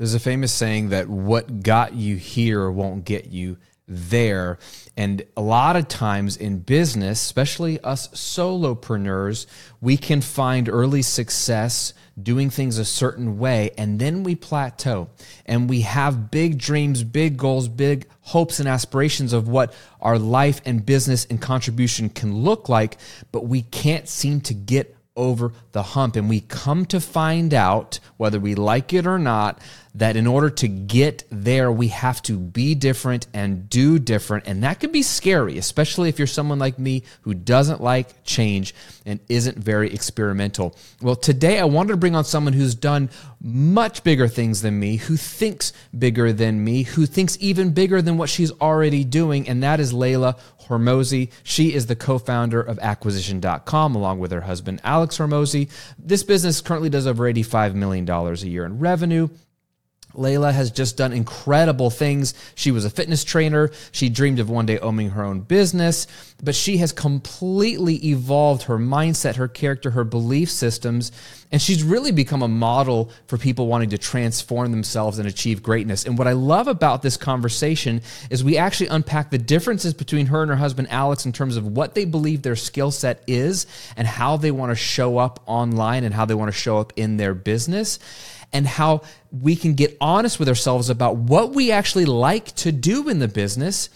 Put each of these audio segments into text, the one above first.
There's a famous saying that what got you here won't get you there. And a lot of times in business, especially us solopreneurs, we can find early success doing things a certain way and then we plateau and we have big dreams, big goals, big hopes and aspirations of what our life and business and contribution can look like, but we can't seem to get over the hump. And we come to find out, whether we like it or not, that in order to get there, we have to be different and do different. And that can be scary, especially if you're someone like me who doesn't like change and isn't very experimental. Well, today I wanted to bring on someone who's done much bigger things than me, who thinks bigger than me, who thinks even bigger than what she's already doing. And that is Leila Hormozi. She is the co founder of acquisition.com along with her husband, Alex Hormozi. This business currently does over $85 million a year in revenue. Leila has just done incredible things. She was a fitness trainer. She dreamed of one day owning her own business, but she has completely evolved her mindset, her character, her belief systems, and she's really become a model for people wanting to transform themselves and achieve greatness. And what I love about this conversation is we actually unpack the differences between her and her husband Alex in terms of what they believe their skill set is and how they want to show up online and how they want to show up in their business and how we can get honest with ourselves about what we actually like to do in the business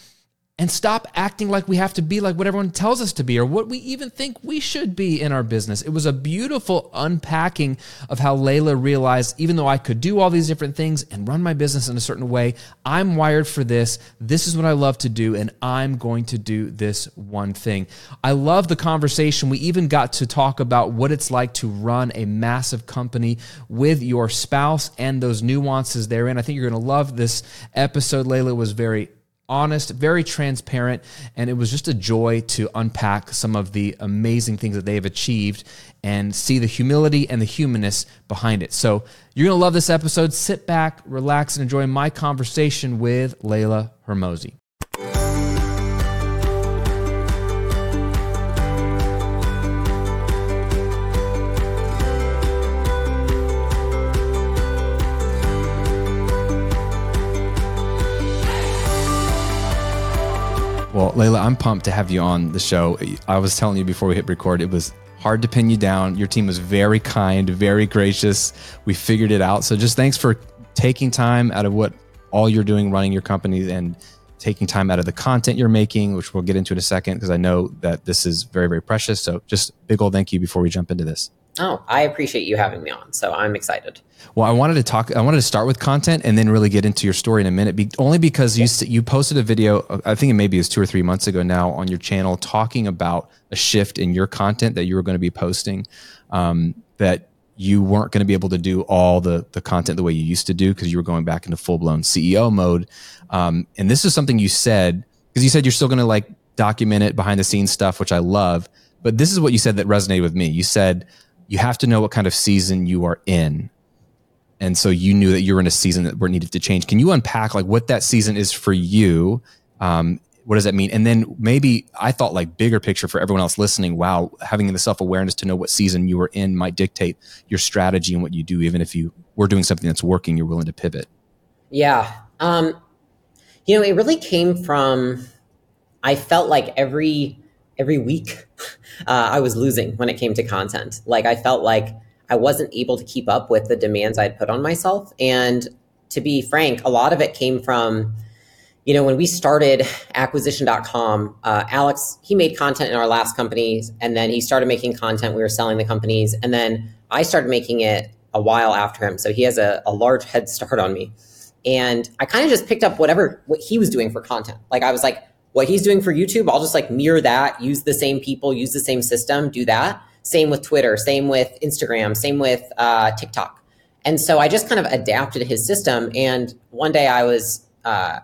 and stop acting like we have to be like what everyone tells us to be or what we even think we should be in our business. It was a beautiful unpacking of how Leila realized even though I could do all these different things and run my business in a certain way, I'm wired for this. This is what I love to do, and I'm going to do this one thing. I love the conversation. We even got to talk about what it's like to run a massive company with your spouse and those nuances therein. I think you're going to love this episode. Leila was very honest, very transparent, and it was just a joy to unpack some of the amazing things that they have achieved and see the humility and the humanness behind it. So you're going to love this episode. Sit back, relax, and enjoy my conversation with Leila Hormozi. Well, Leila, I'm pumped to have you on the show. I was telling you before we hit record, it was hard to pin you down. Your team was very kind, very gracious. We figured it out. So just thanks for taking time out of what all you're doing running your company and taking time out of the content you're making, which we'll get into in a second because I know that this is very, very precious. So just big old thank you before we jump into this. Oh, I appreciate you having me on. So I'm excited. Well, I wanted to talk. I wanted to start with content and then really get into your story in a minute. Be, only because you you posted a video. I think it maybe was two or three months ago now on your channel talking about a shift in your content that you were going to be posting. Um, that you weren't going to be able to do all the the content the way you used to do because you were going back into full blown CEO mode. Um, and this is something you said because you said you're still going to like document it behind the scenes stuff, which I love. But this is what you said that resonated with me. You said you have to know what kind of season you are in. And so you knew that you were in a season that needed to change. Can you unpack like what that season is for you? Um, what does that mean? And then maybe I thought like bigger picture for everyone else listening. Wow, having the self awareness to know what season you were in might dictate your strategy and what you do. Even if you were doing something that's working, you're willing to pivot. Yeah, um, you know, it really came from. I felt like every every week uh, I was losing when it came to content. Like I felt like I wasn't able to keep up with the demands I'd put on myself. And to be frank, a lot of it came from, you know, when we started acquisition.com, uh, Alex, he made content in our last companies and then he started making content. We were selling the companies. And then I started making it a while after him. So he has a, a large head start on me. And I kind of just picked up whatever what he was doing for content. Like I was like, what he's doing for YouTube, I'll just like mirror that, use the same people, use the same system, do that. Same with Twitter, same with Instagram, same with uh, TikTok. And so I just kind of adapted his system. And one day I was uh,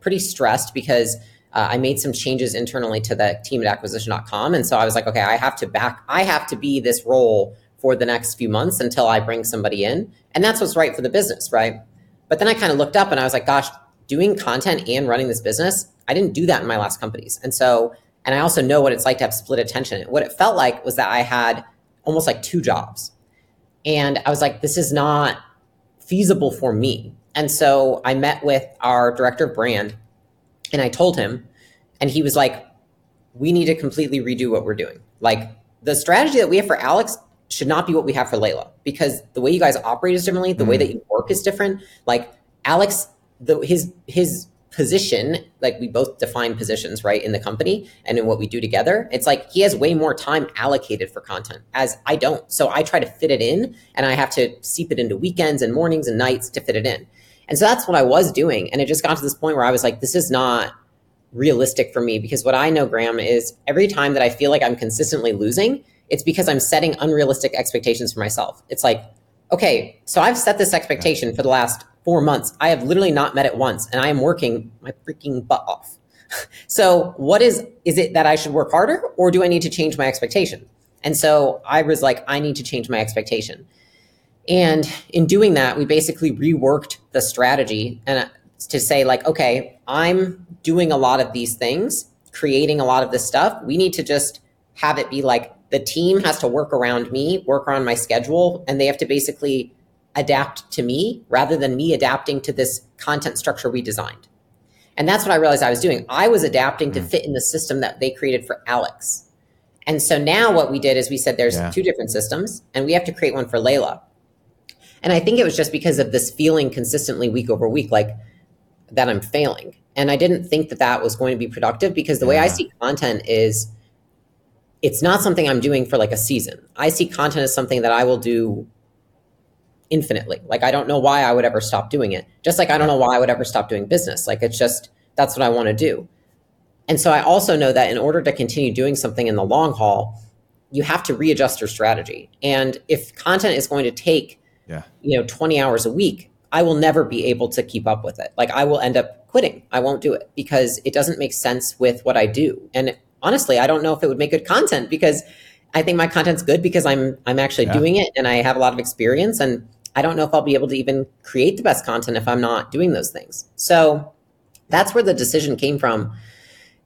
pretty stressed because uh, I made some changes internally to the team at acquisition.com. And so I was like, okay, I have to back, I have to be this role for the next few months until I bring somebody in. And that's what's right for the business, right? But then I kind of looked up and I was like, gosh, doing content and running this business, I didn't do that in my last companies. And so, and I also know what it's like to have split attention. What it felt like was that I had almost like two jobs. And I was like, this is not feasible for me. And so I met with our director of brand and I told him, and he was like, we need to completely redo what we're doing. Like the strategy that we have for Alex should not be what we have for Leila because the way you guys operate is differently. The mm. way that you work is different. Like Alex, the, his his position, like we both define positions, right, in the company and in what we do together. It's like he has way more time allocated for content, as I don't. So I try to fit it in, and I have to seep it into weekends and mornings and nights to fit it in. And so that's what I was doing, and it just got to this point where I was like, this is not realistic for me because what I know, Graham, is every time that I feel like I'm consistently losing, it's because I'm setting unrealistic expectations for myself. It's like, okay, so I've set this expectation for the last four months. I have literally not met it once, and I am working my freaking butt off. so, what is is it that I should work harder, or do I need to change my expectation? And so I was like, I need to change my expectation. And in doing that, we basically reworked the strategy and uh, to say like, okay, I'm doing a lot of these things, creating a lot of this stuff. We need to just have it be like the team has to work around me, work around my schedule, and they have to basically adapt to me rather than me adapting to this content structure we designed. And that's what I realized I was doing. I was adapting to mm. fit in the system that they created for Alex. And so now what we did is we said there's yeah. two different systems and we have to create one for Leila. And I think it was just because of this feeling consistently week over week, like that I'm failing. And I didn't think that that was going to be productive because the yeah. way I see content is it's not something I'm doing for like a season. I see content as something that I will do infinitely. Like I don't know why I would ever stop doing it. Just like I don't know why I would ever stop doing business. Like it's just that's what I want to do. And so I also know that in order to continue doing something in the long haul, you have to readjust your strategy. And if content is going to take yeah. you know 20 hours a week, I will never be able to keep up with it. Like I will end up quitting. I won't do it because it doesn't make sense with what I do. And honestly, I don't know if it would make good content because I think my content's good because I'm I'm actually yeah. doing it and I have a lot of experience and I don't know if I'll be able to even create the best content if I'm not doing those things. So that's where the decision came from.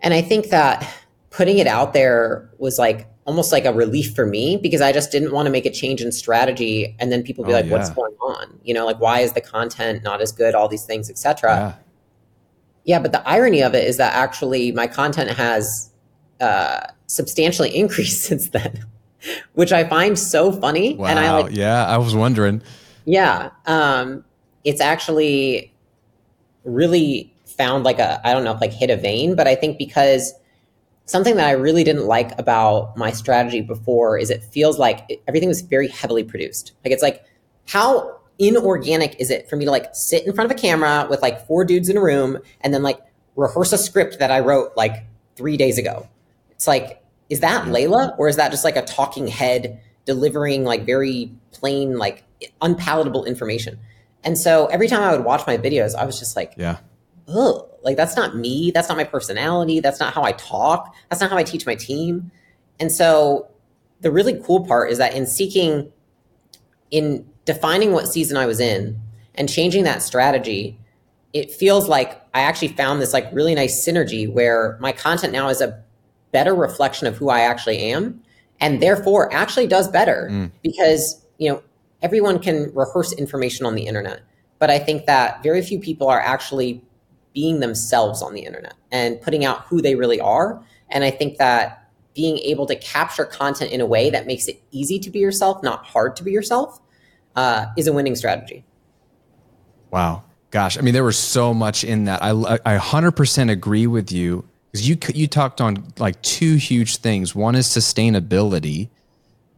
And I think that putting it out there was like almost like a relief for me because I just didn't want to make a change in strategy and then people be oh, like, yeah. what's going on? You know, like why is the content not as good? All these things, etc. Yeah. yeah, but the irony of it is that actually my content has uh, substantially increased since then, which I find so funny. Wow. And I like, yeah, I was wondering. Yeah, um, it's actually really found like a I don't know if like hit a vein, but I think because something that I really didn't like about my strategy before is it feels like it, everything was very heavily produced. Like it's like how inorganic is it for me to like sit in front of a camera with like four dudes in a room and then like rehearse a script that I wrote like three days ago it's like, is that Leila or is that just like a talking head delivering like very plain, like unpalatable information? And so every time I would watch my videos, I was just like, yeah, ugh, like that's not me. That's not my personality. That's not how I talk. That's not how I teach my team. And so the really cool part is that in seeking, in defining what season I was in and changing that strategy, it feels like I actually found this like really nice synergy where my content now is a better reflection of who I actually am and therefore actually does better mm. because, you know, everyone can rehearse information on the internet. But I think that very few people are actually being themselves on the internet and putting out who they really are. And I think that being able to capture content in a way that makes it easy to be yourself, not hard to be yourself, uh, is a winning strategy. Wow. Gosh, I mean, there was so much in that. I, I 100% agree with you because you you talked on like two huge things. One is sustainability,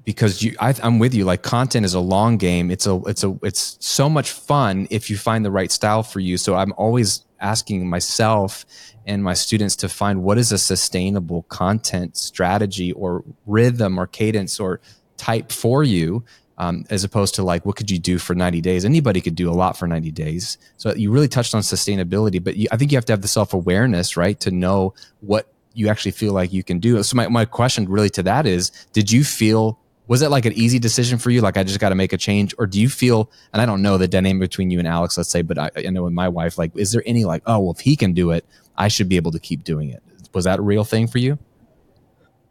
because you I, am with you. Like content is a long game. It's a it's a it's so much fun if you find the right style for you. So I'm always asking myself and my students to find what is a sustainable content strategy or rhythm or cadence or type for you um, as opposed to like what could you do for 90 days anybody could do a lot for 90 days so you really touched on sustainability but you, i think you have to have the self-awareness right to know what you actually feel like you can do so my, my question really to that is did you feel was it like an easy decision for you like i just got to make a change or do you feel and i don't know the dynamic between you and alex let's say but I, I know with my wife like is there any like oh well if he can do it i should be able to keep doing it was that a real thing for you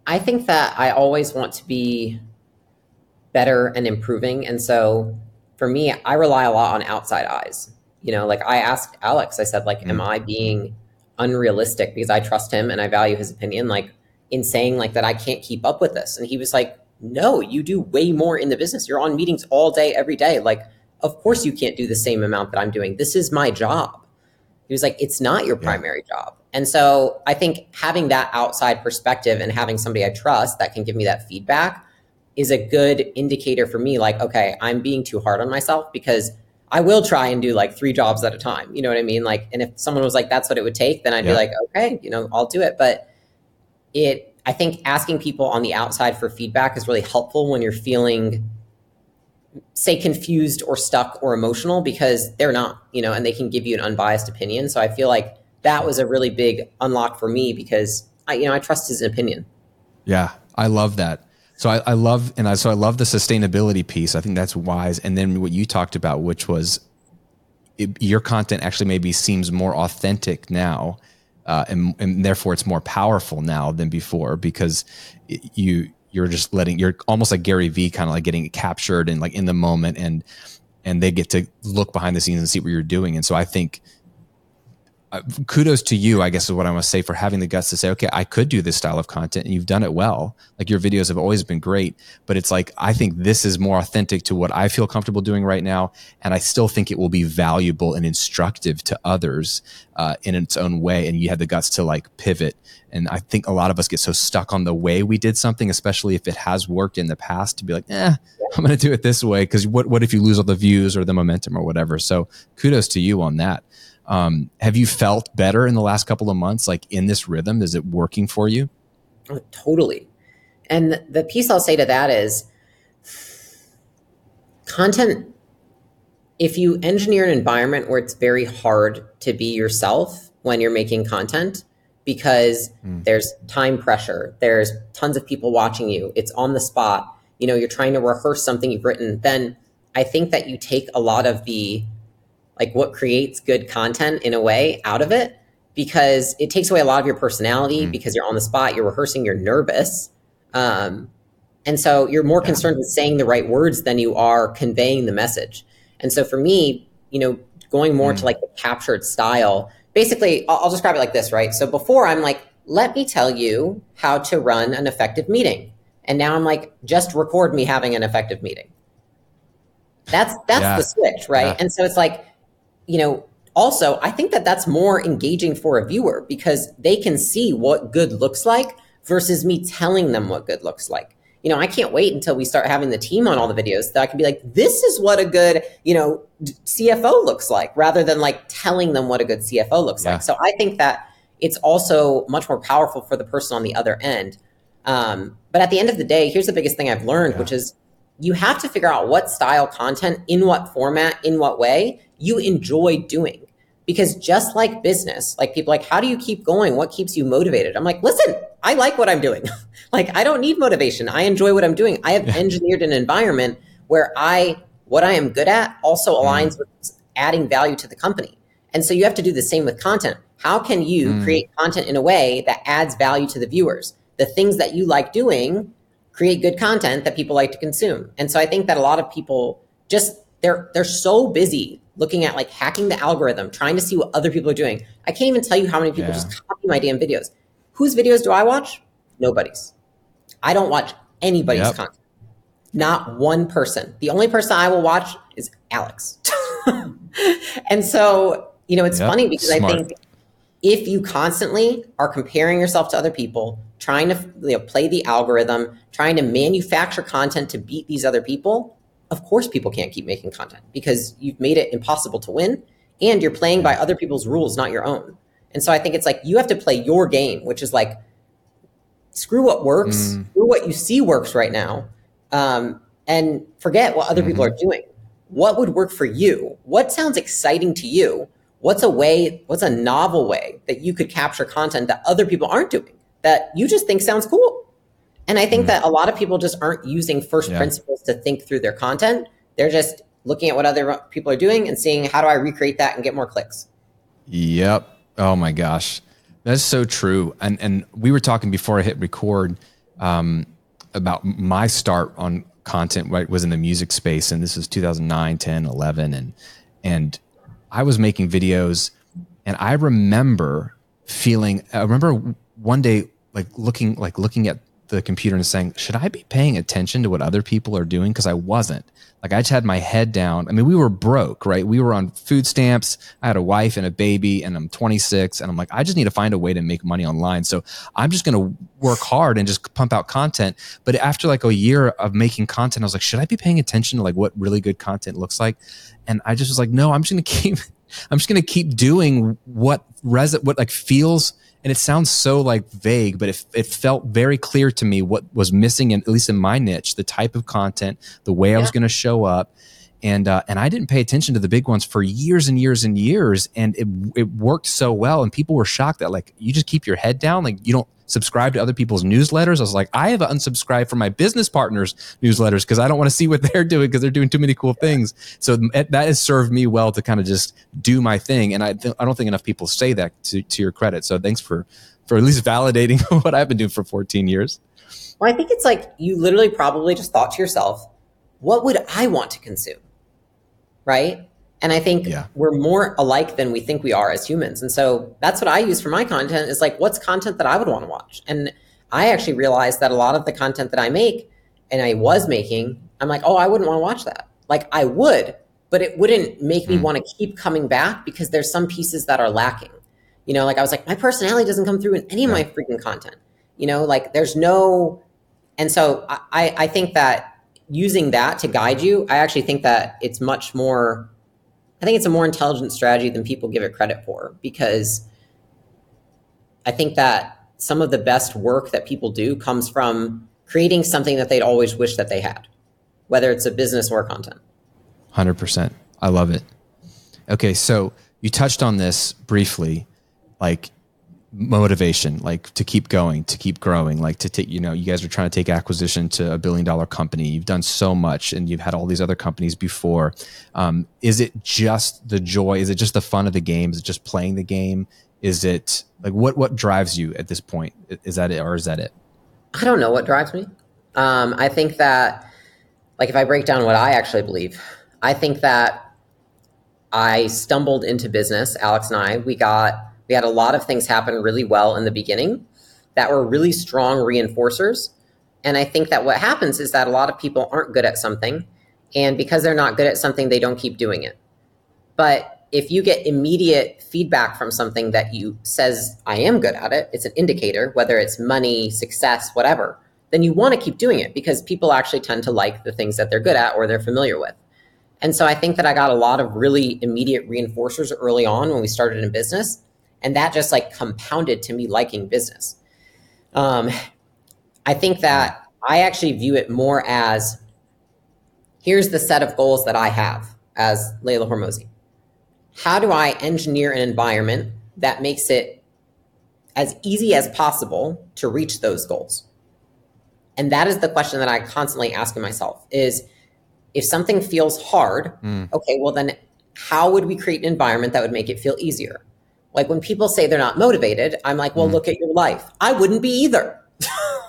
i think that i always want to be better and improving. And so for me, I rely a lot on outside eyes. You know, like I asked Alex, I said, like, mm-hmm. am I being unrealistic because I trust him and I value his opinion, like in saying like that I can't keep up with this. And he was like, no, you do way more in the business. You're on meetings all day, every day. Like, of course you can't do the same amount that I'm doing. This is my job. He was like, it's not your primary yeah. job. And so I think having that outside perspective and having somebody I trust that can give me that feedback is a good indicator for me. Like, okay, I'm being too hard on myself because I will try and do like three jobs at a time. You know what I mean? Like, and if someone was like, that's what it would take, then I'd yeah. be like, okay, you know, I'll do it. But it, I think asking people on the outside for feedback is really helpful when you're feeling, say, confused or stuck or emotional because they're not, you know, and they can give you an unbiased opinion. So I feel like that was a really big unlock for me because I, you know, I trust his opinion. Yeah, I love that. So I, I love and I so I love the sustainability piece. I think that's wise. And then what you talked about, which was it, your content actually maybe seems more authentic now, uh, and, and therefore it's more powerful now than before because you you're just letting you're almost like Gary Vee, kind of like getting captured and like in the moment, and and they get to look behind the scenes and see what you're doing. And so I think kudos to you, I guess is what I to say for having the guts to say, okay, I could do this style of content and you've done it well. Like your videos have always been great, but it's like, I think this is more authentic to what I feel comfortable doing right now. And I still think it will be valuable and instructive to others uh, in its own way. And you had the guts to like pivot. And I think a lot of us get so stuck on the way we did something, especially if it has worked in the past to be like, eh, I'm going to do it this way. Cause what, what if you lose all the views or the momentum or whatever? So kudos to you on that. Um, have you felt better in the last couple of months, like in this rhythm? Is it working for you? Oh, totally. And the piece I'll say to that is content. If you engineer an environment where it's very hard to be yourself when you're making content, because mm. there's time pressure, there's tons of people watching you, it's on the spot, you know, you're trying to rehearse something you've written, then I think that you take a lot of the like what creates good content in a way out of it because it takes away a lot of your personality mm. because you're on the spot, you're rehearsing, you're nervous. Um, and so you're more yeah. concerned with saying the right words than you are conveying the message. And so for me, you know, going more mm. to like the captured style, basically, I'll, I'll describe it like this, right? So before I'm like, let me tell you how to run an effective meeting. And now I'm like, just record me having an effective meeting. That's that's yeah. the switch, right? Yeah. And so it's like you know, also, I think that that's more engaging for a viewer because they can see what good looks like versus me telling them what good looks like. You know, I can't wait until we start having the team on all the videos that I can be like, this is what a good, you know, CFO looks like rather than like telling them what a good CFO looks yeah. like. So I think that it's also much more powerful for the person on the other end. Um, but at the end of the day, here's the biggest thing I've learned, yeah. which is you have to figure out what style content, in what format, in what way you enjoy doing. Because just like business, like people like, how do you keep going? What keeps you motivated? I'm like, listen, I like what I'm doing. like, I don't need motivation. I enjoy what I'm doing. I have engineered an environment where I, what I am good at also mm. aligns mm. with adding value to the company. And so you have to do the same with content. How can you mm. create content in a way that adds value to the viewers? The things that you like doing create good content that people like to consume. And so I think that a lot of people just they're they're so busy looking at like hacking the algorithm, trying to see what other people are doing. I can't even tell you how many people yeah. just copy my damn videos. Whose videos do I watch? Nobody's. I don't watch anybody's yep. content. Not one person. The only person I will watch is Alex. and so, you know, it's yep. funny because Smart. I think if you constantly are comparing yourself to other people, trying to you know, play the algorithm, trying to manufacture content to beat these other people, of course people can't keep making content because you've made it impossible to win and you're playing by other people's rules, not your own. And so I think it's like you have to play your game, which is like screw what works, mm. screw what you see works right now, um, and forget what other mm-hmm. people are doing. What would work for you? What sounds exciting to you? What's a way, what's a novel way that you could capture content that other people aren't doing that you just think sounds cool? And I think mm. that a lot of people just aren't using first yeah. principles to think through their content. They're just looking at what other people are doing and seeing how do I recreate that and get more clicks. Yep. Oh my gosh. That's so true. And and we were talking before I hit record um, about my start on content right was in the music space and this was 2009 10 11 and and i was making videos and i remember feeling i remember one day like looking like looking at the computer and saying should i be paying attention to what other people are doing because i wasn't like I just had my head down. I mean, we were broke, right? We were on food stamps. I had a wife and a baby, and I'm 26, and I'm like, I just need to find a way to make money online. So I'm just going to work hard and just pump out content. But after like a year of making content, I was like, should I be paying attention to like what really good content looks like? And I just was like, no, I'm just to keep. I'm just to keep doing what res what like feels and it sounds so like vague, but it, it felt very clear to me what was missing, in, at least in my niche, the type of content, the way yeah. I was to show up. And, uh, and I didn't pay attention to the big ones for years and years and years. And it, it worked so well. And people were shocked that like, you just keep your head down. Like you don't, subscribe to other people's newsletters. I was like, I have unsubscribed from my business partners' newsletters because I don't want to see what they're doing because they're doing too many cool things. So that has served me well to kind of just do my thing. And I, th- I don't think enough people say that to, to your credit. So thanks for, for at least validating what I've been doing for 14 years. Well, I think it's like you literally probably just thought to yourself, what would I want to consume? Right. And I think yeah. we're more alike than we think we are as humans. And so that's what I use for my content is like, what's content that I would want to watch? And I actually realized that a lot of the content that I make and I was making, I'm like, oh, I wouldn't want to watch that. Like I would, but it wouldn't make me mm. want to keep coming back because there's some pieces that are lacking. You know, like I was like, my personality doesn't come through in any of my freaking content. You know, like there's no, and so I, I think that using that to guide you, I actually think that it's much more I think it's a more intelligent strategy than people give it credit for because I think that some of the best work that people do comes from creating something that they'd always wish that they had, whether it's a business or content. 100%. I love it. Okay, so you touched on this briefly. Like motivation like to keep going to keep growing like to take you know you guys are trying to take acquisition to a billion dollar company. You've done so much and you've had all these other companies before. Um, is it just the joy is it just the fun of the game? Is it just playing the game? Is it like what what drives you at this point? Is that it or is that it? I don't know what drives me. Um, i think that like if i break down what i actually believe i think that i stumbled into business alex and i. We got we had a lot of things happen really well in the beginning that were really strong reinforcers. And I think that what happens is that a lot of people aren't good at something. And because they're not good at something, they don't keep doing it. But if you get immediate feedback from something that you says, I am good at it, it's an indicator, whether it's money, success, whatever, then you want to keep doing it because people actually tend to like the things that they're good at or they're familiar with. And so I think that I got a lot of really immediate reinforcers early on when we started in business and that just like compounded to me liking business. Um, i think that i actually view it more as here's the set of goals that i have as Leila Hormozi how do i engineer an environment that makes it as easy as possible to reach those goals? And that is the question that i constantly ask myself is if something feels hard mm. okay well then how would we create an environment that would make it feel easier like when people say they're not motivated, I'm like, well, mm look at your life. I wouldn't be either.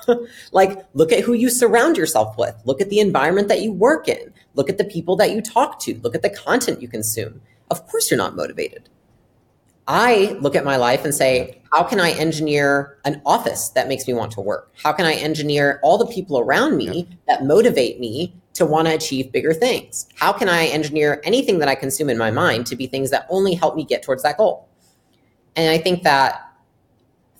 like, look at who you surround yourself with. Look at the environment that you work in. Look at the people that you talk to. Look at the content you consume. Of course, you're not motivated. I look at my life and say, how can I engineer an office that makes me want to work? How can I engineer all the people around me that motivate me to want to achieve bigger things? How can I engineer anything that I consume in my mind to be things that only help me get towards that goal? And I think that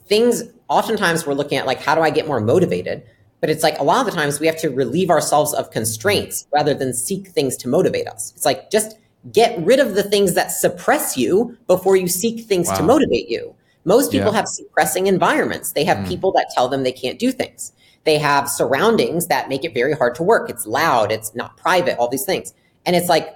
things oftentimes we're looking at like how do I get more motivated? But it's like a lot of the times we have to relieve ourselves of constraints rather than seek things to motivate us. It's like just get rid of the things that suppress you before you seek things wow. to motivate you. Most people yeah. have suppressing environments. They have mm. people that tell them they can't do things. They have surroundings that make it very hard to work. It's loud, it's not private, all these things. And it's like,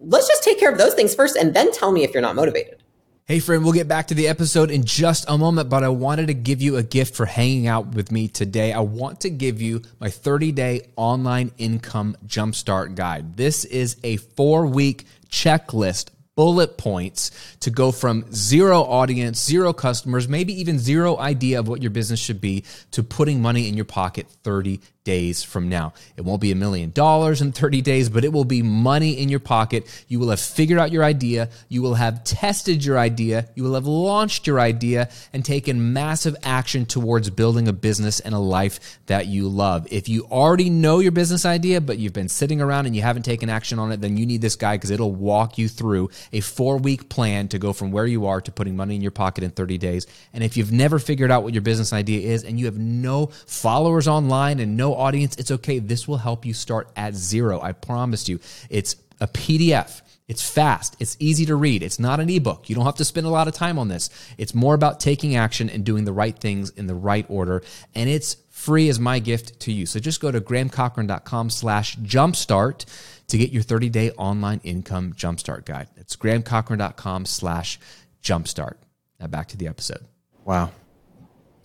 let's just take care of those things first and then tell me if you're not motivated. Hey, friend, we'll get back to the episode in just a moment, but I wanted to give you a gift for hanging out with me today. I want to give you my 30 day online income jumpstart guide. This is a four week checklist bullet points to go from zero audience, zero customers, maybe even zero idea of what your business should be to putting money in your pocket 30 days from now. It won't be a million dollars in 30 days, but it will be money in your pocket. You will have figured out your idea. You will have tested your idea. You will have launched your idea and taken massive action towards building a business and a life that you love. If you already know your business idea, but you've been sitting around and you haven't taken action on it, then you need this guy because it'll walk you through a four week plan to go from where you are to putting money in your pocket in 30 days. And if you've never figured out what your business idea is and you have no followers online and no audience, it's okay. This will help you start at zero. I promise you. It's a PDF. It's fast. It's easy to read. It's not an ebook. You don't have to spend a lot of time on this. It's more about taking action and doing the right things in the right order. And it's free as my gift to you. So just go to grahamcochrane.com slash jumpstart to get your 30-day online income jumpstart guide. It's grahamcochrane.com slash jumpstart. Now back to the episode. Wow.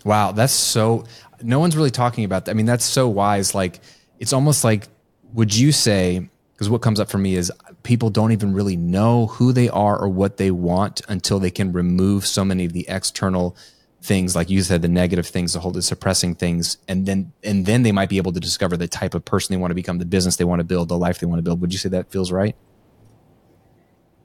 Wow, that's so no one's really talking about that. I mean, that's so wise. Like, it's almost like, would you say, because what comes up for me is people don't even really know who they are or what they want until they can remove so many of the external things, like you said, the negative things, the whole the suppressing things, and then and then they might be able to discover the type of person they want to become, the business they want to build, the life they want to build. Would you say that feels right?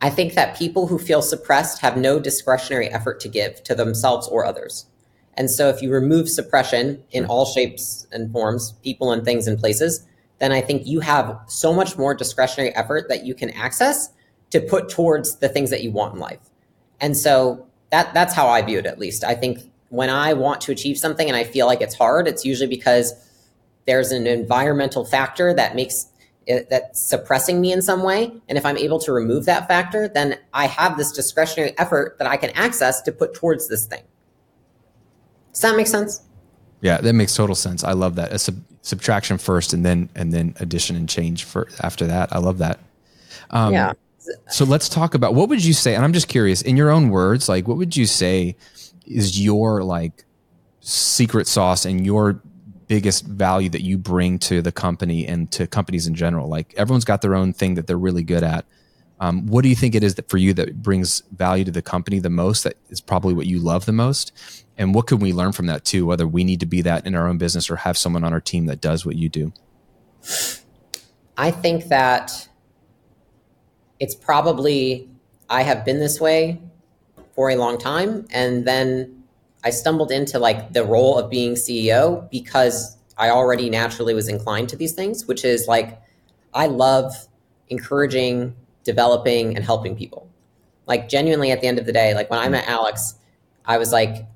I think that people who feel suppressed have no discretionary effort to give to themselves or others. And so if you remove suppression in all shapes and forms, people and things and places, then I think you have so much more discretionary effort that you can access to put towards the things that you want in life. And so that that's how I view it at least. I think when I want to achieve something and I feel like it's hard, it's usually because there's an environmental factor that makes it, that's suppressing me in some way. And if I'm able to remove that factor, then I have this discretionary effort that I can access to put towards this thing. Does that make sense? Yeah, that makes total sense. I love that. A sub- subtraction first, and then and then addition and change for after that. I love that. Um, yeah. So let's talk about what would you say, and I'm just curious, in your own words, like what would you say is your like secret sauce and your biggest value that you bring to the company and to companies in general? Like everyone's got their own thing that they're really good at. Um, what do you think it is that for you that brings value to the company the most? That is probably what you love the most. And what can we learn from that too? Whether we need to be that in our own business or have someone on our team that does what you do. I think that it's probably I have been this way for a long time, and then I stumbled into like the role of being CEO because I already naturally was inclined to these things, which is like I love encouraging developing and helping people. Like genuinely at the end of the day, like when I met Alex, I was like,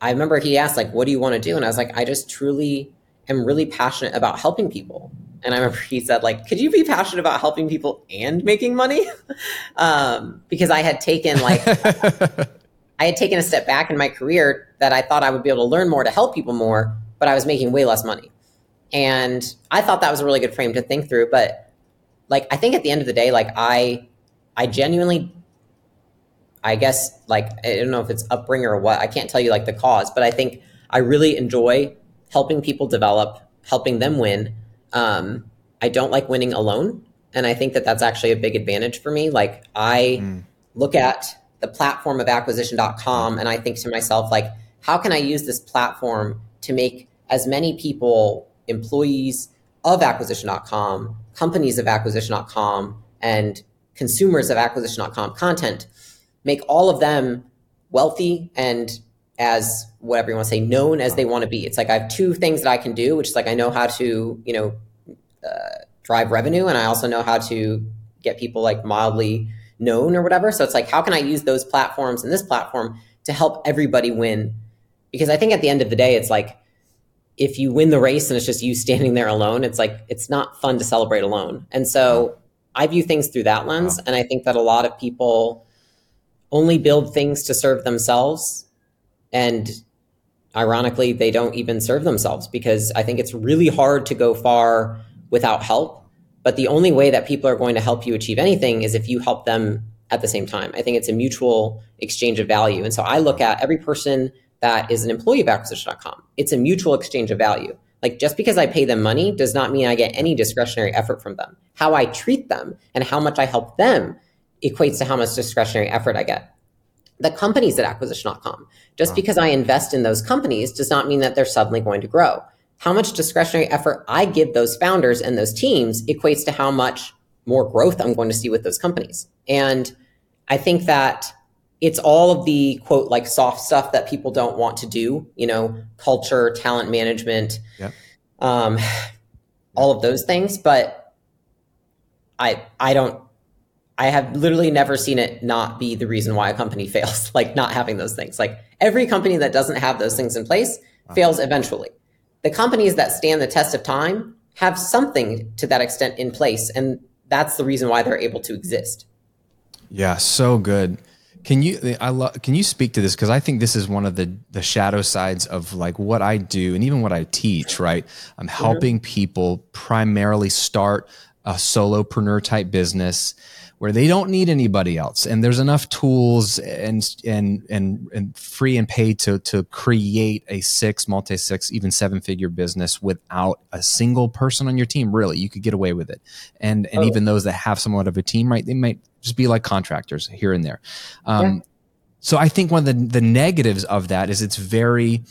I remember he asked like, what do you want to do? And I was like, I just truly am really passionate about helping people. And I remember he said like, could you be passionate about helping people and making money? um, because I had taken like, I had taken a step back in my career that I thought I would be able to learn more to help people more, but I was making way less money. And I thought that was a really good frame to think through. But like I think at the end of the day, like I I genuinely I guess like I don't know if it's upbringing or what. I can't tell you like the cause, but I think I really enjoy helping people develop, helping them win. Um, I don't like winning alone, and I think that that's actually a big advantage for me. Like I mm. look at the platform of acquisition.com and I think to myself like how can I use this platform to make as many people employees of acquisition.com companies of acquisition.com and consumers of acquisition.com content, make all of them wealthy and as whatever you want to say, known as they want to be. It's like I have two things that I can do, which is like I know how to, you know, uh, drive revenue, and I also know how to get people like mildly known or whatever. So it's like, how can I use those platforms and this platform to help everybody win? Because I think at the end of the day, it's like if you win the race and it's just you standing there alone, it's like it's not fun to celebrate alone. And so I view things through that lens. Wow. And I think that a lot of people only build things to serve themselves. And ironically, they don't even serve themselves because I think it's really hard to go far without help. But the only way that people are going to help you achieve anything is if you help them at the same time. I think it's a mutual exchange of value. And so I look at every person that is an employee of acquisition.com. It's a mutual exchange of value. Like just because I pay them money does not mean I get any discretionary effort from them. How I treat them and how much I help them equates to how much discretionary effort I get. The companies at acquisition.com, just because I invest in those companies does not mean that they're suddenly going to grow. How much discretionary effort I give those founders and those teams equates to how much more growth I'm going to see with those companies. And I think that it's all of the quote like soft stuff that people don't want to do, you know, culture, talent management, yep. um, all of those things. But I I don't I have literally never seen it not be the reason why a company fails, like not having those things. Like every company that doesn't have those things in place wow. fails eventually. The companies that stand the test of time have something to that extent in place. And that's the reason why they're able to exist. Yeah, so good. Can you I love can you speak to this because I think this is one of the the shadow sides of like what I do and even what I teach, right? I'm helping mm-hmm. people primarily start a solopreneur type business where they don't need anybody else and there's enough tools and and and, and free and paid to to create a six multi six even seven figure business without a single person on your team really you could get away with it and and oh. even those that have somewhat of a team right they might just be like contractors here and there um, yeah. so i think one of the the negatives of that is it's very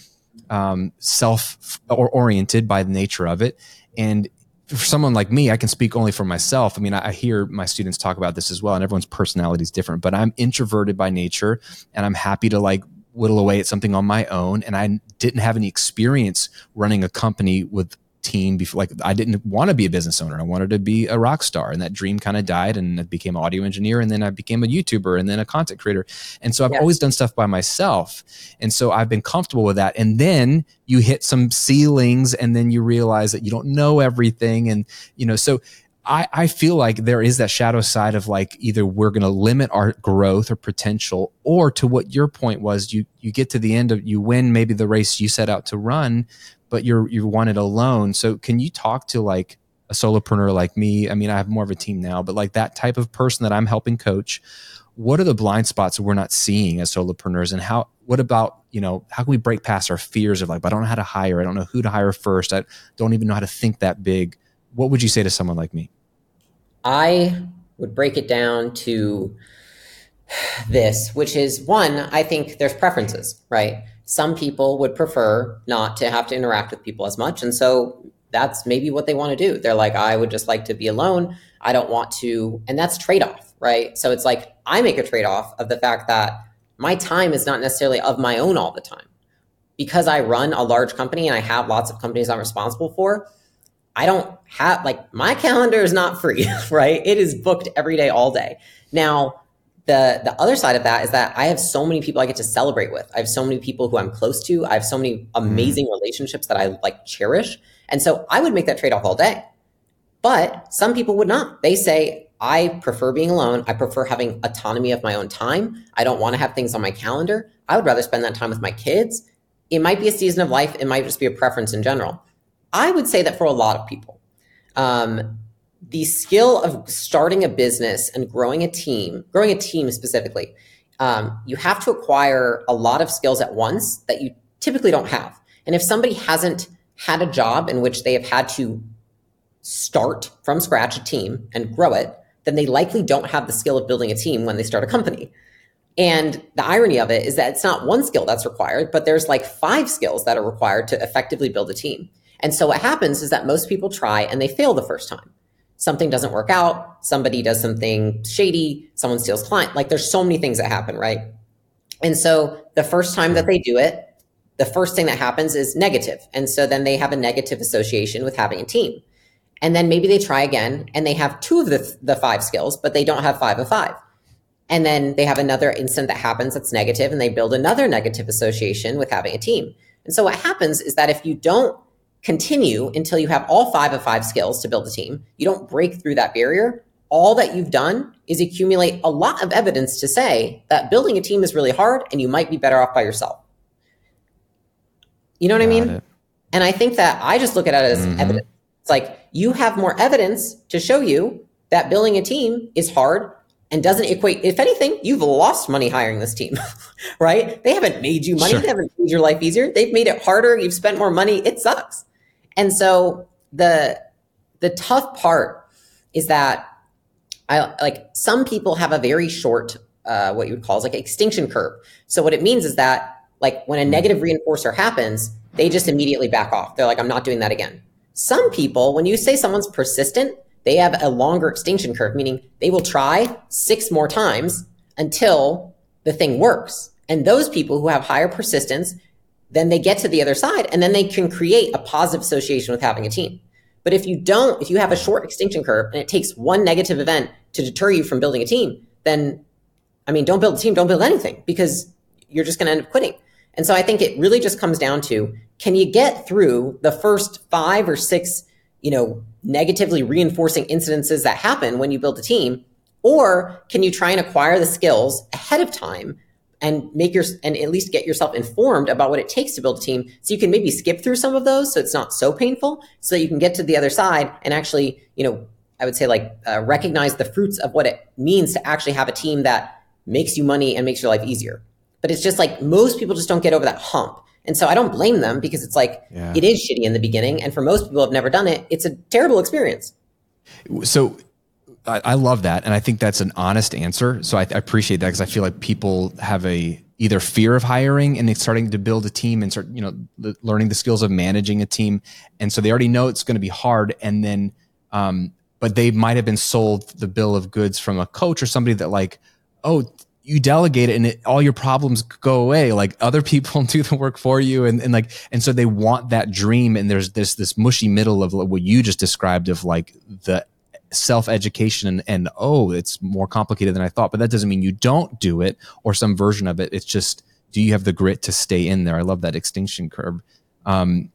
um, self oriented by the nature of it and for someone like me, I can speak only for myself. I mean, I, I hear my students talk about this as well, and everyone's personality is different, but I'm introverted by nature and I'm happy to like whittle away at something on my own. And I didn't have any experience running a company with team before like I didn't want to be a business owner. I wanted to be a rock star and that dream kind of died and I became an audio engineer and then I became a YouTuber and then a content creator. And so I've always done stuff by myself. And so I've been comfortable with that. And then you hit some ceilings and then you realize that you don't know everything. And, you know, so I, I feel like there is that shadow side of like either we're going to limit our growth or potential, or to what your point was, you you get to the end of you win maybe the race you set out to run, but you're you want it alone. So can you talk to like a solopreneur like me? I mean, I have more of a team now, but like that type of person that I'm helping coach. What are the blind spots we're not seeing as solopreneurs, and how? What about you know how can we break past our fears of like, I don't know how to hire, I don't know who to hire first, I don't even know how to think that big. What would you say to someone like me? I would break it down to this, which is one, I think there's preferences, right? Some people would prefer not to have to interact with people as much. And so that's maybe what they want to do. They're like, I would just like to be alone. I don't want to. And that's trade off, right? So it's like I make a trade off of the fact that my time is not necessarily of my own all the time. Because I run a large company and I have lots of companies I'm responsible for, I don't have like my calendar is not free, right? It is booked every day, all day. Now, the the other side of that is that I have so many people I get to celebrate with. I have so many people who I'm close to. I have so many amazing mm. relationships that I like cherish. And so I would make that trade off all day. But some people would not. They say, I prefer being alone. I prefer having autonomy of my own time. I don't want to have things on my calendar. I would rather spend that time with my kids. It might be a season of life. It might just be a preference in general. I would say that for a lot of people, um, the skill of starting a business and growing a team, growing a team specifically, um, you have to acquire a lot of skills at once that you typically don't have. And if somebody hasn't had a job in which they have had to start from scratch a team and grow it, then they likely don't have the skill of building a team when they start a company. And the irony of it is that it's not one skill that's required, but there's like five skills that are required to effectively build a team. And so what happens is that most people try and they fail the first time something doesn't work out, somebody does something shady, someone steals client. Like there's so many things that happen, right? And so the first time that they do it, the first thing that happens is negative. And so then they have a negative association with having a team. And then maybe they try again and they have two of the, the five skills, but they don't have five of five. And then they have another incident that happens that's negative and they build another negative association with having a team. And so what happens is that if you don't continue until you have all five of five skills to build a team. You don't break through that barrier. All that you've done is accumulate a lot of evidence to say that building a team is really hard and you might be better off by yourself. You know what Got I mean? It. And I think that I just look at it as mm-hmm. evidence. It's like you have more evidence to show you that building a team is hard and doesn't equate. If anything, you've lost money hiring this team, right? They haven't made you money. Sure. They haven't made your life easier. They've made it harder. You've spent more money. It sucks. And so the the tough part is that I like some people have a very short, uh, what you would call is like extinction curve. So what it means is that like when a negative reinforcer happens, they just immediately back off. They're like, I'm not doing that again. Some people, when you say someone's persistent, they have a longer extinction curve, meaning they will try six more times until the thing works. And those people who have higher persistence, then they get to the other side and then they can create a positive association with having a team. But if you don't, if you have a short extinction curve and it takes one negative event to deter you from building a team, then I mean, don't build a team, don't build anything because you're just going to end up quitting. And so I think it really just comes down to can you get through the first five or six, you know, negatively reinforcing incidences that happen when you build a team? Or can you try and acquire the skills ahead of time and make your and at least get yourself informed about what it takes to build a team. So you can maybe skip through some of those so it's not so painful so that you can get to the other side and actually you know i would say like uh, recognize the fruits of what it means to actually have a team that makes you money and makes your life easier. But it's just like most people just don't get over that hump. And so i don't blame them because it's like yeah. it is shitty in the beginning. And for most people who have never done it it's a terrible experience. So I, I, love that, and I think that's an honest answer. So I, I appreciate that because I feel like people have a either fear of hiring and starting to build a team and start you know learning the skills of managing a team, and so they already know it's going to be hard, and then um, but they might have been sold the bill of goods from a coach or somebody that like oh you delegate it and it, all your problems go away like other people do the work for you and, and like and so they want that dream and there's this this mushy middle of what you just described of like the self education and, and, oh, it's more complicated than I thought. But that doesn't mean you don't do it or some version of it. It's just, do you have the grit to stay in there? I love that extinction curve. Um,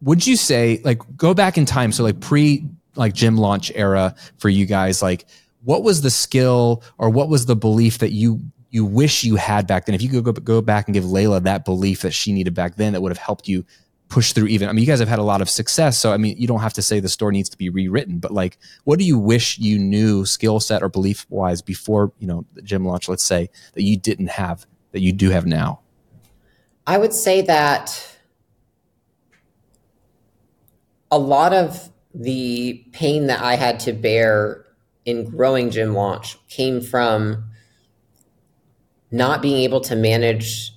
would you say, like, go back in time? So, like, pre like gym launch era for you guys, like, what was the skill or what was the belief that you you wish you had back then? If you could go, go back and give Leila that belief that she needed back then, that would have helped you push through even i mean you guys have had a lot of success so i mean you don't have to say the store needs to be rewritten but like what do you wish you knew skill set or belief wise before you know the gym launch let's say that you didn't have that you do have now? I would say that a lot of the pain that i had to bear in growing gym launch came from not being able to manage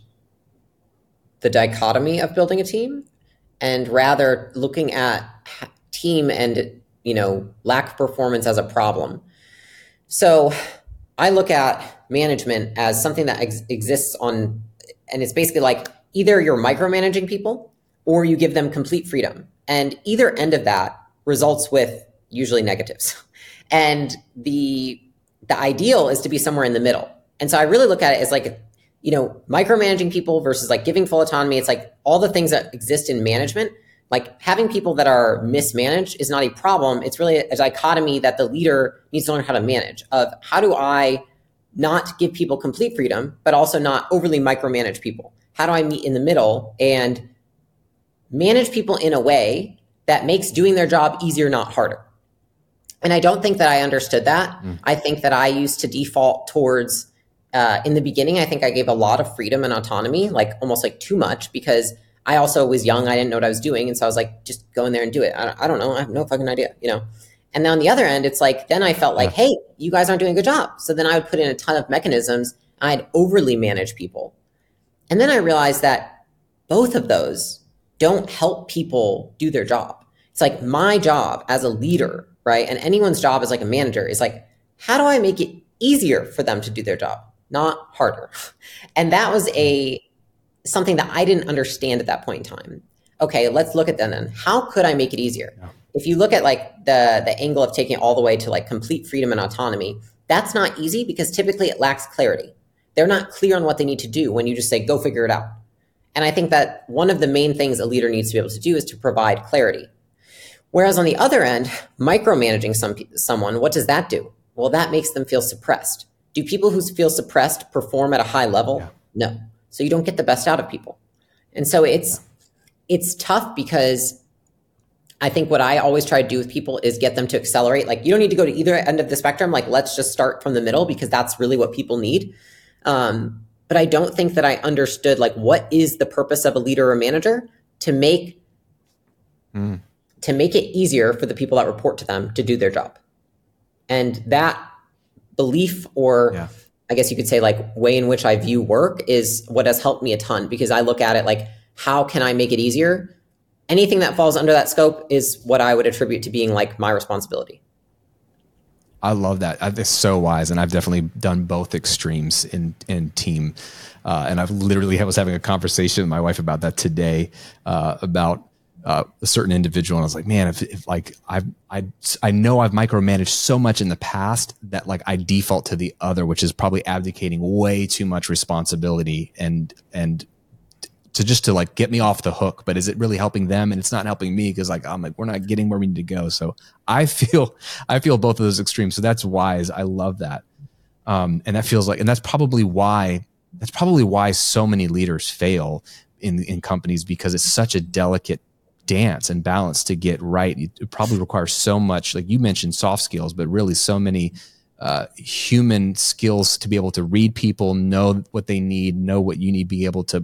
the dichotomy of building a team and rather looking at team and you know lack of performance as a problem. So i look at management as something that ex- exists on and it's basically like either you're micromanaging people or you give them complete freedom. And either end of that results with usually negatives. And the the ideal is to be somewhere in the middle. And so i really look at it as like you know, micromanaging people versus like giving full autonomy. It's like all the things that exist in management. Like having people that are mismanaged is not a problem. It's really a dichotomy that the leader needs to learn how to manage of how do I not give people complete freedom, but also not overly micromanage people? How do I meet in the middle and manage people in a way that makes doing their job easier, not harder? And I don't think that I understood that. Mm. I think that I used to default towards uh, in the beginning, I think I gave a lot of freedom and autonomy, like almost like too much, because I also was young. I didn't know what I was doing. And so I was like, just go in there and do it. I, I don't know. I have no fucking idea, you know? And then on the other end, it's like, then I felt like, yeah. hey, you guys aren't doing a good job. So then I would put in a ton of mechanisms. I'd overly manage people. And then I realized that both of those don't help people do their job. It's like my job as a leader, right? And anyone's job as like a manager is like, how do I make it easier for them to do their job? Not harder. And that was a something that I didn't understand at that point in time. Okay, let's look at them then. How could I make it easier? Yeah. If you look at like the the angle of taking it all the way to like complete freedom and autonomy, that's not easy because typically it lacks clarity. They're not clear on what they need to do when you just say go figure it out. And I think that one of the main things a leader needs to be able to do is to provide clarity. Whereas on the other end, micromanaging some someone, what does that do? Well, that makes them feel suppressed do people who feel suppressed perform at a high level? Yeah. No. So you don't get the best out of people. And so it's yeah. it's tough because I think what I always try to do with people is get them to accelerate. Like you don't need to go to either end of the spectrum. Like let's just start from the middle because that's really what people need. Um, but I don't think that I understood like what is the purpose of a leader or manager to make mm. to make it easier for the people that report to them to do their job. And that belief or yeah. I guess you could say like way in which I view work is what has helped me a ton because I look at it like how can I make it easier? Anything that falls under that scope is what I would attribute to being like my responsibility. I love that. It's so wise, and I've definitely done both extremes in in team. Uh, and I've literally I was having a conversation with my wife about that today uh, about uh, a certain individual, and I was like, man, if, if like I I I know I've micromanaged so much in the past that like I default to the other, which is probably abdicating way too much responsibility and and to just to like get me off the hook. But is it really helping them? And it's not helping me because like i'm like we're not getting where we need to go. So i feel i feel both of those extremes. So that's wise. I love that. Um, and that feels like and that's probably why that's probably why so many leaders fail in in companies because it's such a delicate dance and balance to get right it probably requires so much like you mentioned soft skills but really so many uh, human skills to be able to read people know what they need know what you need be able to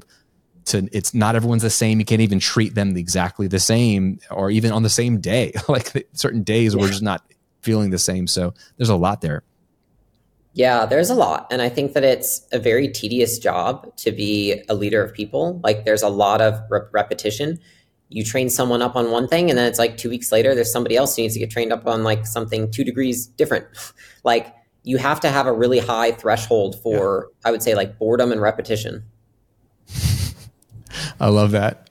to it's not everyone's the same. You can't even treat them exactly the same or even on the same day. like certain days yeah. we're just not feeling the same. So there's a lot there. Yeah, there's a lot. And I think that it's a very tedious job to be a leader of people. Like there's a lot of repetition. You train someone up on one thing and then it's like 2 weeks later there's somebody else who needs to get trained up on like something 2 degrees different. like you have to have a really high threshold for yeah. I would say like boredom and repetition. I love that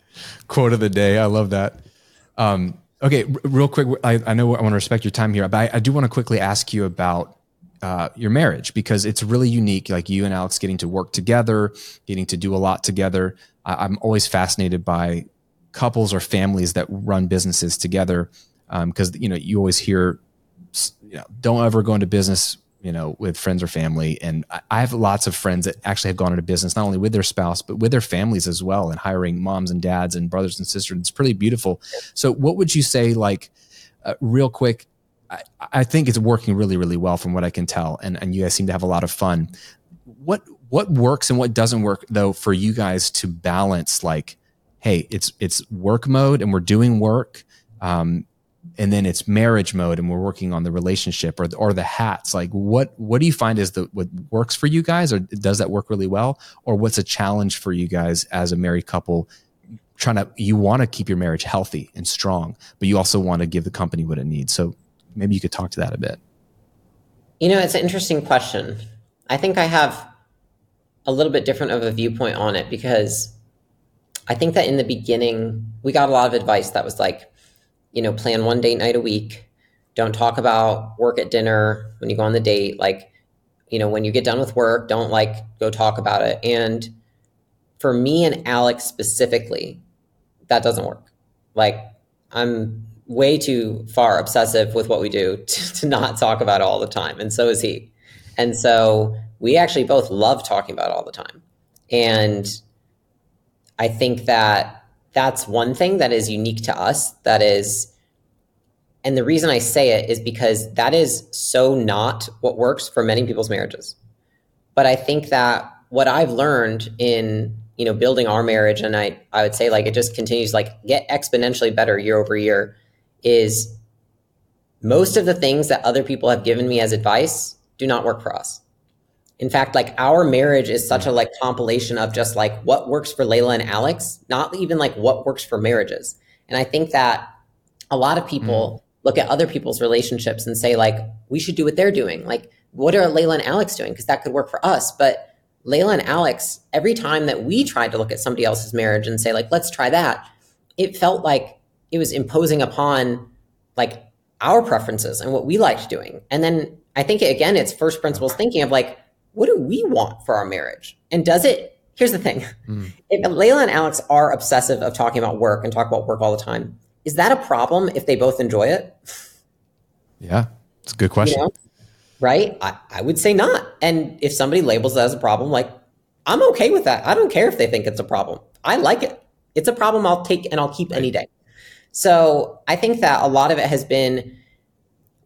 quote of the day. I love that. Um, okay, r- real quick. I, I, know I want to respect your time here, but I, I do want to quickly ask you about uh, your marriage because it's really unique. Like you and Alex getting to work together, getting to do a lot together. I, I'm always fascinated by couples or families that run businesses together because um, you know you always hear you know, don't ever go into business you know, with friends or family. And I have lots of friends that actually have gone into business, not only with their spouse, but with their families as well, and hiring moms and dads and brothers and sisters. It's pretty beautiful. So, what would you say, like, uh, real quick? I, I, think it's working really, really well from what I can tell. And, and you guys seem to have a lot of fun. What, what works and what doesn't work though for you guys to balance like, hey, it's, it's work mode and we're doing work. Um, and then it's marriage mode and we're working on the relationship or or the hats. Like what what do you find is the what works for you guys or does that work really well? Or what's a challenge for you guys as a married couple? Trying to you want to keep your marriage healthy and strong but you also want to give the company what it needs. So maybe you could talk to that a bit. You know it's an interesting question. I think i have a little bit different of a viewpoint on it because i think that in the beginning we got a lot of advice that was like you know, plan one date night a week. Don't talk about work at dinner when you go on the date. Like, you know, when you get done with work, don't like go talk about it. And for me and Alex specifically, that doesn't work. Like, I'm way too far obsessive with what we do to, to not talk about it all the time. And so is he. And so we actually both love talking about all the time. And I think that that's one thing that is unique to us. That is, and the reason I say it is because that is so not what works for many people's marriages. But I think that what I've learned in you know building our marriage, and I I would say like it just continues like get exponentially better year over year, is most of the things that other people have given me as advice do not work for us in fact, like our marriage is such a like compilation of just like what works for Leila and Alex, not even like what works for marriages. And I think that a lot of people mm. look at other people's relationships and say like we should do what they're doing. Like what are Leila and Alex doing? Because that could work for us. But Leila and Alex, every time that we tried to look at somebody else's marriage and say like let's try that, it felt like it was imposing upon like our preferences and what we liked doing. And then I think again, it's first principles thinking of like what do we want for our marriage? And does it, here's the thing. Mm. If Leila and Alex are obsessive of talking about work and talk about work all the time, is that a problem if they both enjoy it? Yeah, it's a good question. You know? Right? I, I would say not. And if somebody labels that as a problem, like, I'm okay with that. I don't care if they think it's a problem. I like it. It's a problem I'll take and I'll keep right. any day. So I think that a lot of it has been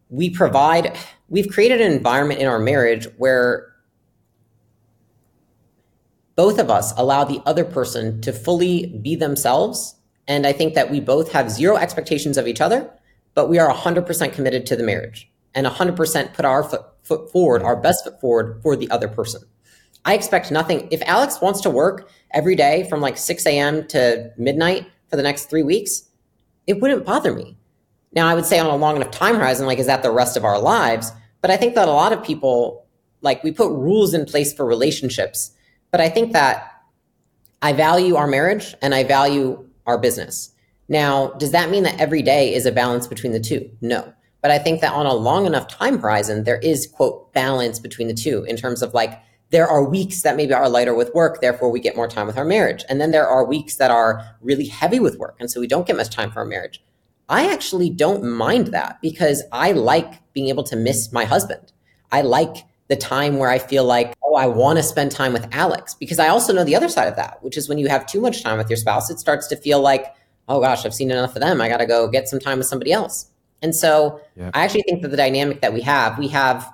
we provide, we've created an environment in our marriage where both of us allow the other person to fully be themselves. And I think that we both have zero expectations of each other, but we are 100% committed to the marriage. and 100% put our foot, foot forward, our best foot forward for the other person. I expect nothing. If Alex wants to work every day from like 6 a.m. to midnight for the next three weeks, it wouldn't bother me. Now, I would say on a long enough time horizon, like, is that the rest of our lives? But I think that a lot of people, like, we put rules in place for relationships. But I think that I value our marriage and I value our business. Now, does that mean that every day is a balance between the two? No. But I think that on a long enough time horizon, there is, quote, balance between the two in terms of like, there are weeks that maybe are lighter with work, therefore we get more time with our marriage. And then there are weeks that are really heavy with work, and so we don't get much time for our marriage. I actually don't mind that because I like being able to miss my husband. I like the time where I feel like, oh, I want to spend time with Alex because I also know the other side of that, which is when you have too much time with your spouse, it starts to feel like, oh gosh, I've seen enough of them. I got to go get some time with somebody else. And so. I actually think that the dynamic that we have, we have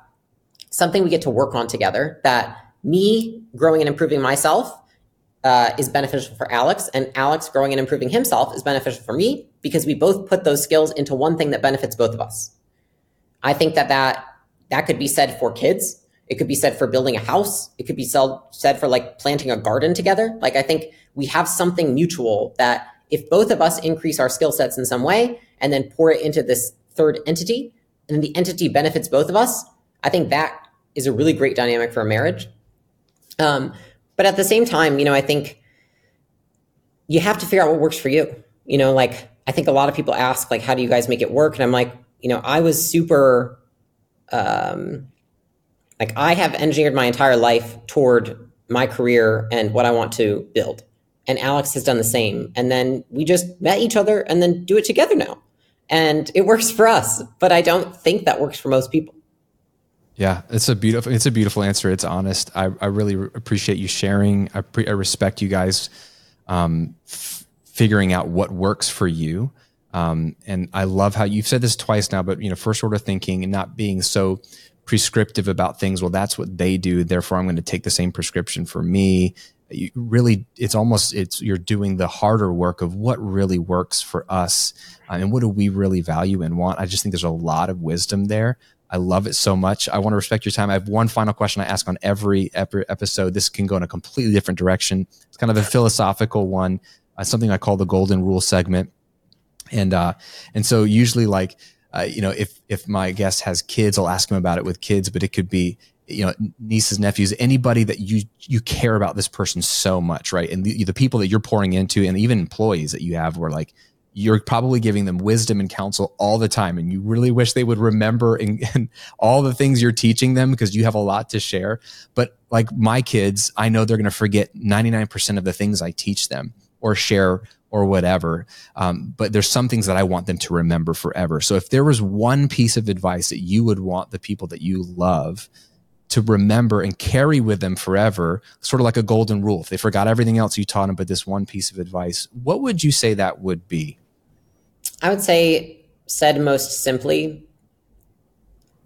something we get to work on together that me growing and improving myself uh, is beneficial for Alex, and Alex growing and improving himself is beneficial for me because we both put those skills into one thing that benefits both of us. I think that that, that could be said for kids. It could be said for building a house. It could be said for like planting a garden together. Like I think we have something mutual that if both of us increase our skill sets in some way and then pour it into this third entity, and the entity benefits both of us, I think that is a really great dynamic for a marriage. Um, but at the same time, you know, I think you have to figure out what works for you. You know, like I think a lot of people ask, like, how do you guys make it work? And I'm like, you know, I was super, um, like I have engineered my entire life toward my career and what I want to build. And Alex has done the same. And then we just met each other and then do it together now. And it works for us. But I don't think that works for most people. Yeah, it's a beautiful it's a beautiful answer. It's honest. I, I really appreciate you sharing. I, pre- I respect you guys um, f- figuring out what works for you. Um, and I love how you've said this twice now, but you know, first order thinking and not being so prescriptive about things. Well, that's what they do. Therefore, I'm going to take the same prescription for me. You really, it's almost it's you're doing the harder work of what really works for us uh, and what do we really value and want. I just think there's a lot of wisdom there I love it so much. I want to respect your time. I have one final question I ask on every episode. This can go in a completely different direction. It's kind of a philosophical one, uh, something I call the golden rule segment. And uh, and so usually, like uh, you know, if if my guest has kids, I'll ask them about it with kids. But it could be you know nieces, nephews, anybody that you you care about this person so much, right? And the, the people that you're pouring into, and even employees that you have, where like you're probably giving them wisdom and counsel all the time and you really wish they would remember and, and, all the things you're teaching them because you have a lot to share but like my kids i know they're going to forget 99% of the things i teach them or share or whatever um, but there's some things that i want them to remember forever so if there was one piece of advice that you would want the people that you love to remember and carry with them forever, sort of like a golden rule. If they forgot everything else you taught them, but this one piece of advice, what would you say that would be? I would say, said most simply,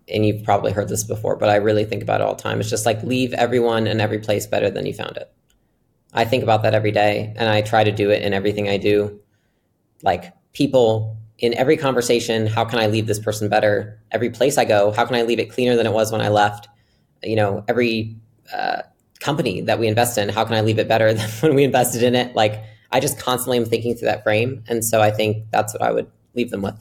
and you've probably heard this before, but I really think about it all the time. It's just like leave everyone and every place better than you found it. I think about that every day, and I try to do it in everything I do. Like people in every conversation, how can I leave this person better? Every place I go, how can I leave it cleaner than it was when I left? You know, every uh, company that we invest in, how can I leave it better than when we invested in it? Like I just constantly am thinking through that frame. And so I think that's what I would leave them with.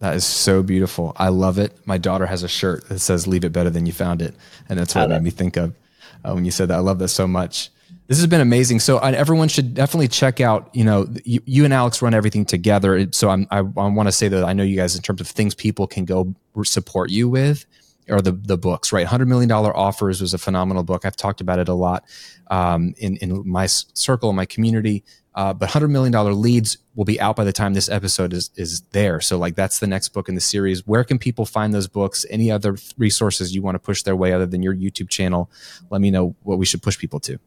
That is so beautiful. I love it. My daughter has a shirt that says "Leave it better than you found it," and that's what it made me think of uh, when you said that. I love that so much. This has been amazing. So uh, everyone should definitely check out. You know, you, you and Alex run everything together. So I'm, I, I want to say that I know you guys in terms of things people can go support you with or the the books, right? Hundred million dollar offers was a phenomenal book. I've talked about it a lot um, in in my circle, in my community. Uh, but hundred million dollar leads will be out by the time this episode is is there. So like that's the next book in the series. Where can people find those books? Any other resources you want to push their way other than your YouTube channel? Let me know what we should push people to.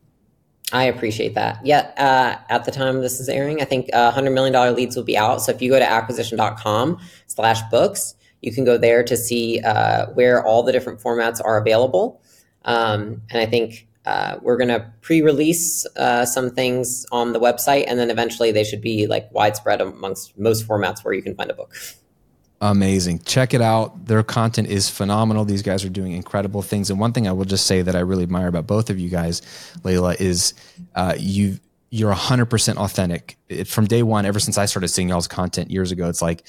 I appreciate that. Yeah, uh, at the time this is airing, I think uh, $100 million leads will be out. So if you go to acquisition.com slash books, you can go there to see uh, where all the different formats are available. Um, and I think uh, we're going to pre-release uh, some things on the website, and then eventually they should be like widespread amongst most formats where you can find a book. Amazing. Check it out. Their content is phenomenal. These guys are doing incredible things. And one thing I will just say that I really admire about both of you guys, Leila, is uh, you you're 100% authentic. It, from day one, ever since I started seeing y'all's content years ago, it's like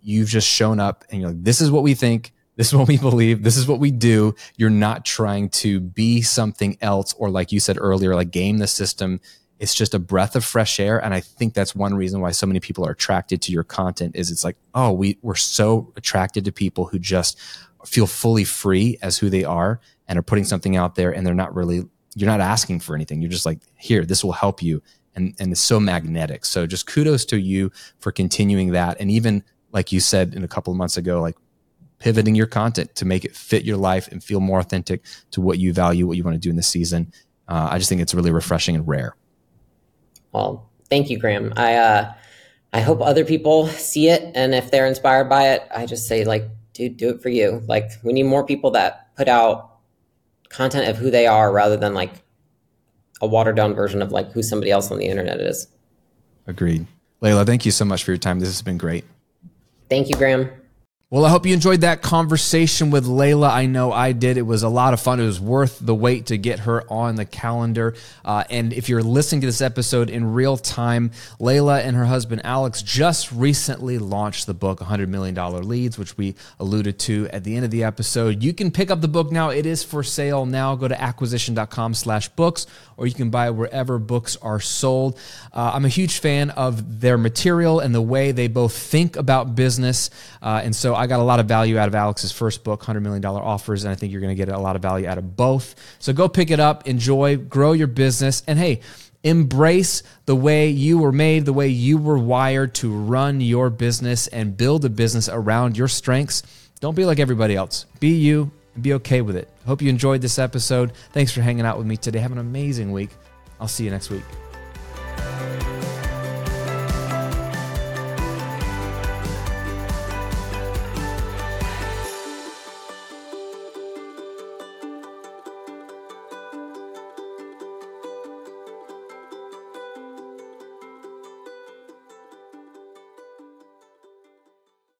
you've just shown up and you're like, this is what we think. This is what we believe. This is what we do. You're not trying to be something else or, like you said earlier, like game the system it's just a breath of fresh air. And i think that's one reason why so many people are attracted to your content is it's like oh we, we're so attracted to people who just feel fully free as who they are and are putting something out there and they're not really you're not asking for anything. You're just like here this will help you. And and it's so magnetic. So just kudos to you for continuing that. And even like you said in a couple of months ago like pivoting your content to make it fit your life and feel more authentic to what you value what you want to do in the season. Uh, i just think it's really refreshing and rare well, thank you, Graham. I uh, I hope other people see it, and if they're inspired by it, I just say like, dude, do it for you. Like, we need more people that put out content of who they are rather than like a watered down version of like who somebody else on the internet is. Agreed. Leila, thank you so much for your time. This has been great. Thank you, Graham. Well, I hope you enjoyed that conversation with Leila. I know I did. It was a lot of fun. It was worth the wait to get her on the calendar. Uh, and if you're listening to this episode in real time, Leila and her husband Alex just recently launched the book $100 Million Leads, which we alluded to at the end of the episode. You can pick up the book now. It is for sale now. Go to acquisition.com slash books, or you can buy it wherever books are sold. Uh, I'm a huge fan of their material and the way they both think about business. Uh, and so I got a lot of value out of Alex's first book, $100 million offers, and I think you're going to get a lot of value out of both. So go pick it up, enjoy, grow your business, and hey, embrace the way you were made, the way you were wired to run your business and build a business around your strengths. Don't be like everybody else. Be you and be okay with it. Hope you enjoyed this episode. Thanks for hanging out with me today. Have an amazing week. I'll see you next week.